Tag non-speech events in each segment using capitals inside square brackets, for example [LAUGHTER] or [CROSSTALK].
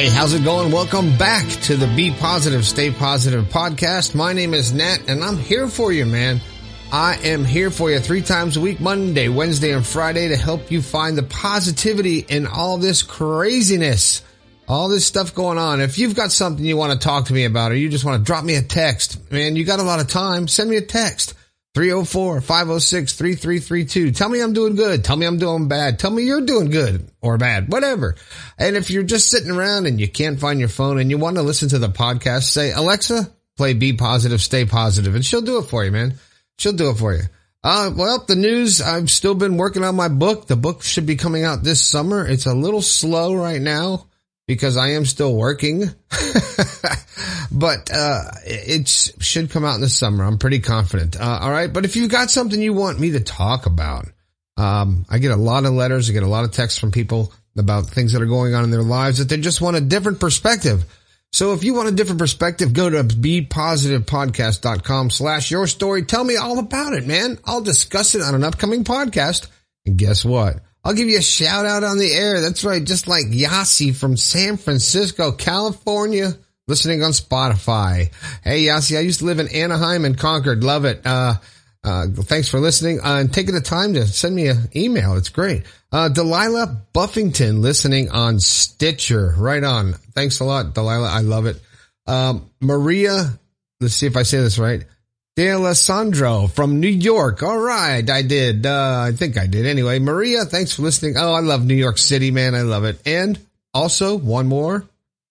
Hey, how's it going? Welcome back to the Be Positive, Stay Positive podcast. My name is Nat and I'm here for you, man. I am here for you three times a week, Monday, Wednesday, and Friday to help you find the positivity in all this craziness, all this stuff going on. If you've got something you want to talk to me about or you just want to drop me a text, man, you got a lot of time, send me a text. 304-506-3332. Tell me I'm doing good. Tell me I'm doing bad. Tell me you're doing good or bad, whatever. And if you're just sitting around and you can't find your phone and you want to listen to the podcast, say, Alexa, play Be Positive, Stay Positive, and she'll do it for you, man. She'll do it for you. Uh, well, the news, I've still been working on my book. The book should be coming out this summer. It's a little slow right now because I am still working, [LAUGHS] but, uh, it should come out in the summer. I'm pretty confident. Uh, all right. But if you've got something you want me to talk about, um, I get a lot of letters. I get a lot of texts from people about things that are going on in their lives that they just want a different perspective. So if you want a different perspective, go to bepositivepodcast.com slash your story. Tell me all about it, man. I'll discuss it on an upcoming podcast. And guess what? I'll give you a shout out on the air. That's right. Just like Yasi from San Francisco, California, listening on Spotify. Hey, Yasi, I used to live in Anaheim and Concord. Love it. Uh, uh, thanks for listening uh, and taking the time to send me an email. It's great. Uh, Delilah Buffington listening on Stitcher. Right on. Thanks a lot, Delilah. I love it. Um, Maria, let's see if I say this right. D'Alessandro from New York. All right. I did. Uh, I think I did. Anyway, Maria, thanks for listening. Oh, I love New York City, man. I love it. And also one more,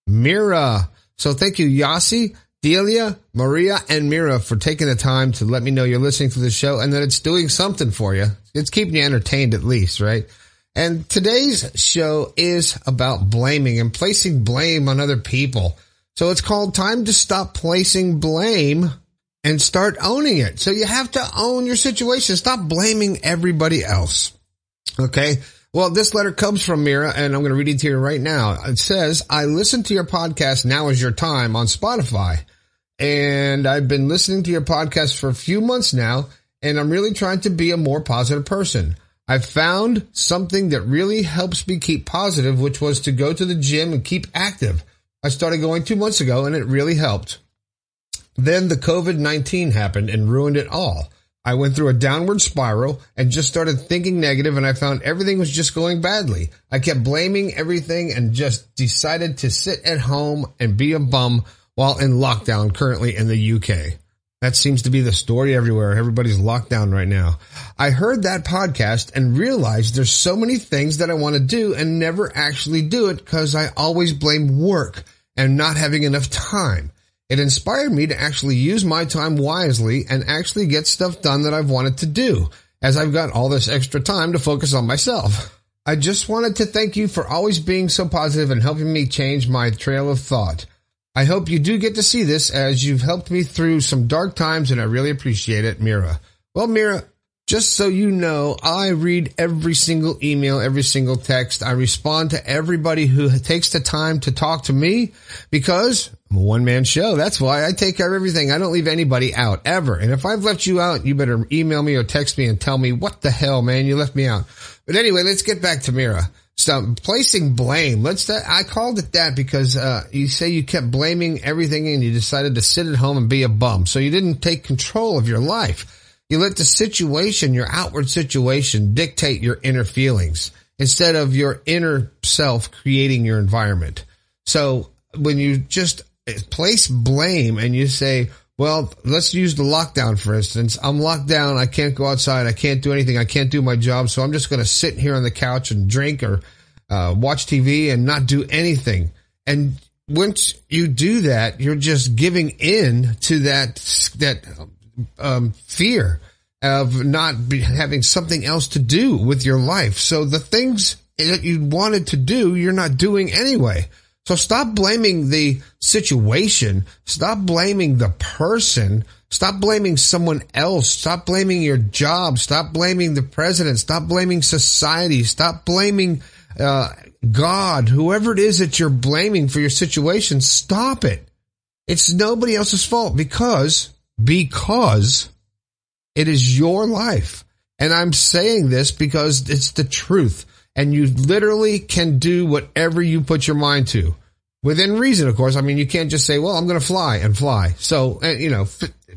Mira. So thank you, Yasi. Delia, Maria, and Mira for taking the time to let me know you're listening to the show and that it's doing something for you. It's keeping you entertained at least, right? And today's show is about blaming and placing blame on other people. So it's called Time to Stop Placing Blame and Start Owning It. So you have to own your situation. Stop blaming everybody else. Okay. Well, this letter comes from Mira and I'm going to read it to you right now. It says, I listened to your podcast. Now is your time on Spotify and I've been listening to your podcast for a few months now, and I'm really trying to be a more positive person. I've found something that really helps me keep positive, which was to go to the gym and keep active. I started going two months ago and it really helped. Then the COVID-19 happened and ruined it all. I went through a downward spiral and just started thinking negative and I found everything was just going badly. I kept blaming everything and just decided to sit at home and be a bum while in lockdown currently in the UK. That seems to be the story everywhere. Everybody's locked down right now. I heard that podcast and realized there's so many things that I want to do and never actually do it because I always blame work and not having enough time. It inspired me to actually use my time wisely and actually get stuff done that I've wanted to do as I've got all this extra time to focus on myself. I just wanted to thank you for always being so positive and helping me change my trail of thought. I hope you do get to see this as you've helped me through some dark times and I really appreciate it, Mira. Well, Mira, just so you know, I read every single email, every single text. I respond to everybody who takes the time to talk to me because I'm a one man show. That's why I take care of everything. I don't leave anybody out ever. And if I've left you out, you better email me or text me and tell me what the hell, man, you left me out. But anyway, let's get back to Mira. So placing blame. Let's I called it that because uh, you say you kept blaming everything and you decided to sit at home and be a bum. So you didn't take control of your life. You let the situation, your outward situation, dictate your inner feelings instead of your inner self creating your environment. So when you just place blame and you say, well, let's use the lockdown for instance. I'm locked down. I can't go outside. I can't do anything. I can't do my job. So I'm just going to sit here on the couch and drink or uh, watch TV and not do anything. And once you do that, you're just giving in to that that um, fear of not be, having something else to do with your life. So the things that you wanted to do, you're not doing anyway. So stop blaming the situation. Stop blaming the person. Stop blaming someone else. Stop blaming your job. Stop blaming the president. Stop blaming society. Stop blaming uh, God. Whoever it is that you're blaming for your situation, stop it. It's nobody else's fault because, because it is your life. And I'm saying this because it's the truth and you literally can do whatever you put your mind to. within reason, of course. I mean, you can't just say, well, I'm going to fly and fly. So, uh, you know,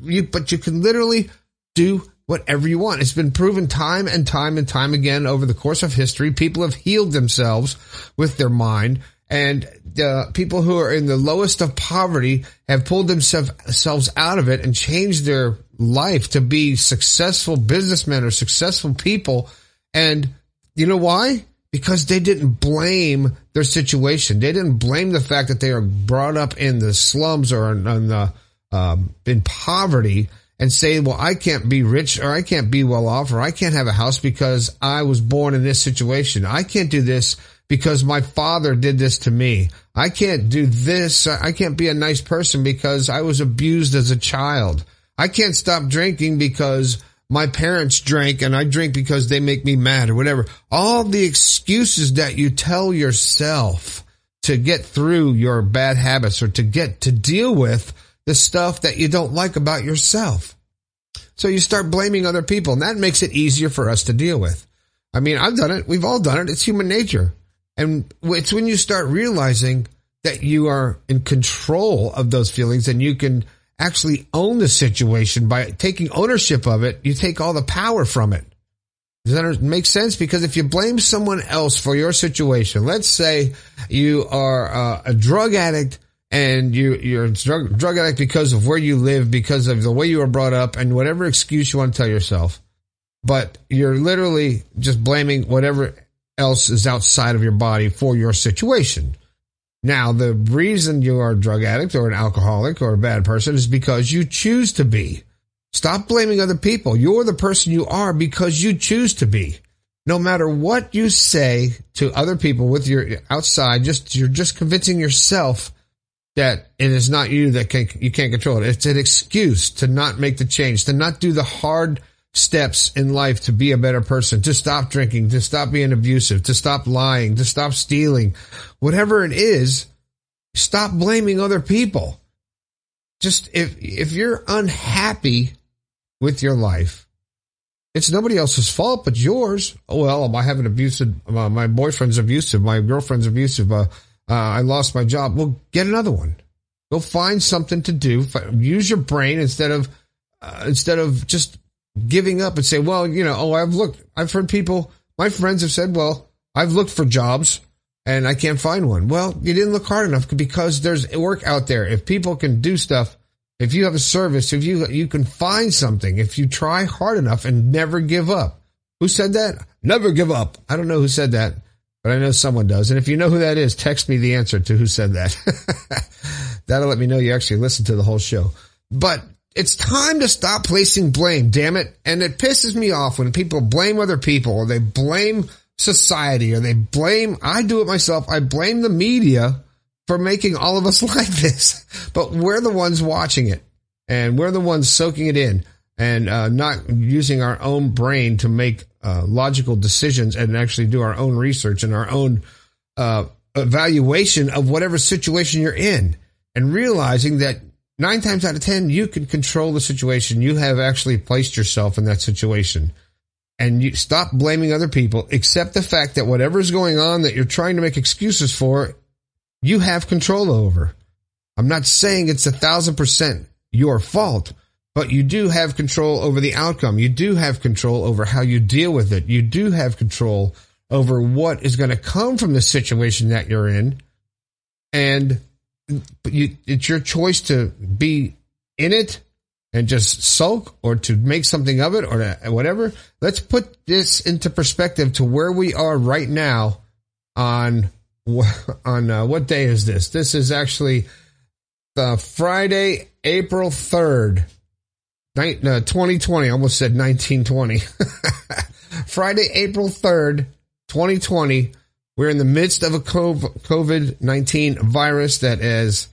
you, but you can literally do whatever you want. It's been proven time and time and time again over the course of history. People have healed themselves with their mind and uh, people who are in the lowest of poverty have pulled themselves out of it and changed their life to be successful businessmen or successful people. And you know why? Because they didn't blame their situation. They didn't blame the fact that they are brought up in the slums or in, in the um, in poverty and say, well, I can't be rich or I can't be well off or I can't have a house because I was born in this situation. I can't do this because my father did this to me. I can't do this. I can't be a nice person because I was abused as a child. I can't stop drinking because my parents drank and I drink because they make me mad or whatever. All the excuses that you tell yourself to get through your bad habits or to get to deal with the stuff that you don't like about yourself. So you start blaming other people and that makes it easier for us to deal with. I mean, I've done it. We've all done it. It's human nature. And it's when you start realizing that you are in control of those feelings and you can actually own the situation by taking ownership of it. You take all the power from it. Does that make sense? Because if you blame someone else for your situation, let's say you are uh, a drug addict and you, you're a drug, drug addict because of where you live, because of the way you were brought up and whatever excuse you want to tell yourself. But you're literally just blaming whatever else is outside of your body for your situation. Now, the reason you are a drug addict or an alcoholic or a bad person is because you choose to be. Stop blaming other people. You're the person you are because you choose to be. No matter what you say to other people with your outside, just you're just convincing yourself that it is not you that can you can't control it. It's an excuse to not make the change, to not do the hard steps in life to be a better person, to stop drinking, to stop being abusive, to stop lying, to stop stealing, whatever it is, stop blaming other people. Just if, if you're unhappy with your life, it's nobody else's fault but yours. Oh, well, I have an abusive, uh, my boyfriend's abusive, my girlfriend's abusive, uh, uh, I lost my job. Well, get another one. Go find something to do. Use your brain instead of, uh, instead of just giving up and say, well, you know, oh, I've looked, I've heard people, my friends have said, well, I've looked for jobs and I can't find one. Well, you didn't look hard enough because there's work out there. If people can do stuff, if you have a service, if you, you can find something, if you try hard enough and never give up. Who said that? Never give up. I don't know who said that, but I know someone does. And if you know who that is, text me the answer to who said that. [LAUGHS] That'll let me know you actually listened to the whole show. But it's time to stop placing blame, damn it. And it pisses me off when people blame other people or they blame society or they blame, I do it myself, I blame the media for making all of us [LAUGHS] like this. But we're the ones watching it and we're the ones soaking it in and uh, not using our own brain to make uh, logical decisions and actually do our own research and our own uh, evaluation of whatever situation you're in and realizing that nine times out of 10, you can control the situation. You have actually placed yourself in that situation. And you stop blaming other people, accept the fact that whatever is going on that you're trying to make excuses for, you have control over. I'm not saying it's a thousand percent your fault, but you do have control over the outcome. You do have control over how you deal with it. You do have control over what is going to come from the situation that you're in. And but you, it's your choice to be in it and just sulk or to make something of it or to, whatever. Let's put this into perspective to where we are right now on [LAUGHS] on uh, what day is this? This is actually the Friday, April 3rd, 2020. I almost said 1920. [LAUGHS] Friday, April 3rd, 2020. We're in the midst of a COVID 19 virus that has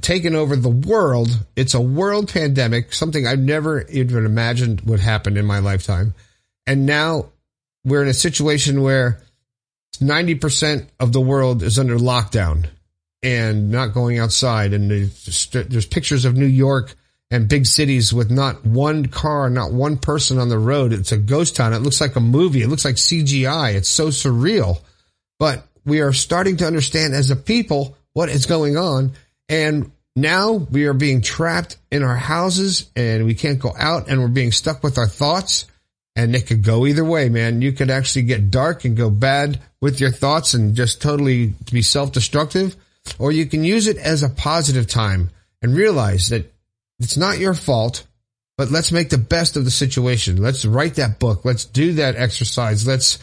taken over the world. It's a world pandemic, something I've never even imagined would happen in my lifetime. And now we're in a situation where 90% of the world is under lockdown and not going outside. And there's, there's pictures of New York and big cities with not one car, not one person on the road. It's a ghost town. It looks like a movie. It looks like CGI. It's so surreal. But we are starting to understand as a people what is going on. And now we are being trapped in our houses and we can't go out and we're being stuck with our thoughts. And it could go either way, man. You could actually get dark and go bad with your thoughts and just totally be self destructive. Or you can use it as a positive time and realize that it's not your fault, but let's make the best of the situation. Let's write that book. Let's do that exercise. Let's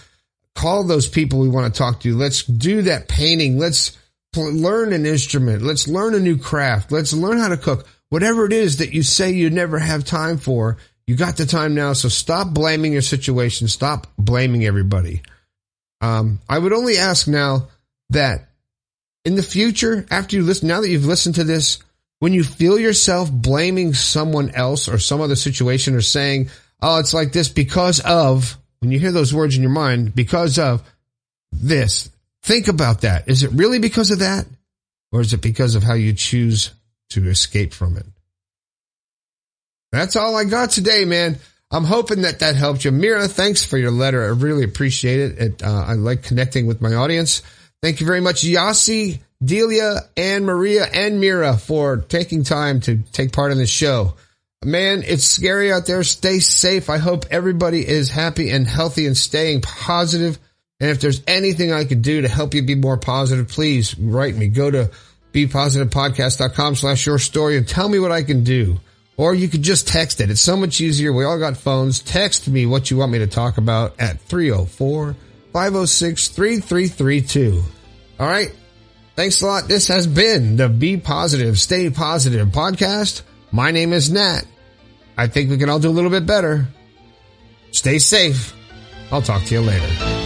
call those people we want to talk to. Let's do that painting. Let's learn an instrument. Let's learn a new craft. Let's learn how to cook. Whatever it is that you say you never have time for, you got the time now. So stop blaming your situation. Stop blaming everybody. Um, I would only ask now that in the future, after you listen, now that you've listened to this, when you feel yourself blaming someone else or some other situation or saying, oh, it's like this because of, when you hear those words in your mind, because of this, think about that. Is it really because of that? Or is it because of how you choose to escape from it? That's all I got today, man. I'm hoping that that helped you. Mira, thanks for your letter. I really appreciate it. it uh, I like connecting with my audience. Thank you very much, Yasi, Delia, and Maria, and Mira for taking time to take part in this show. Man, it's scary out there. Stay safe. I hope everybody is happy and healthy and staying positive. And if there's anything I could do to help you be more positive, please write me. Go to bepositivepodcast.com slash your story and tell me what I can do. Or you could just text it. It's so much easier. We all got phones. Text me what you want me to talk about at 304 506 3332. All right. Thanks a lot. This has been the Be Positive, Stay Positive podcast. My name is Nat. I think we can all do a little bit better. Stay safe. I'll talk to you later.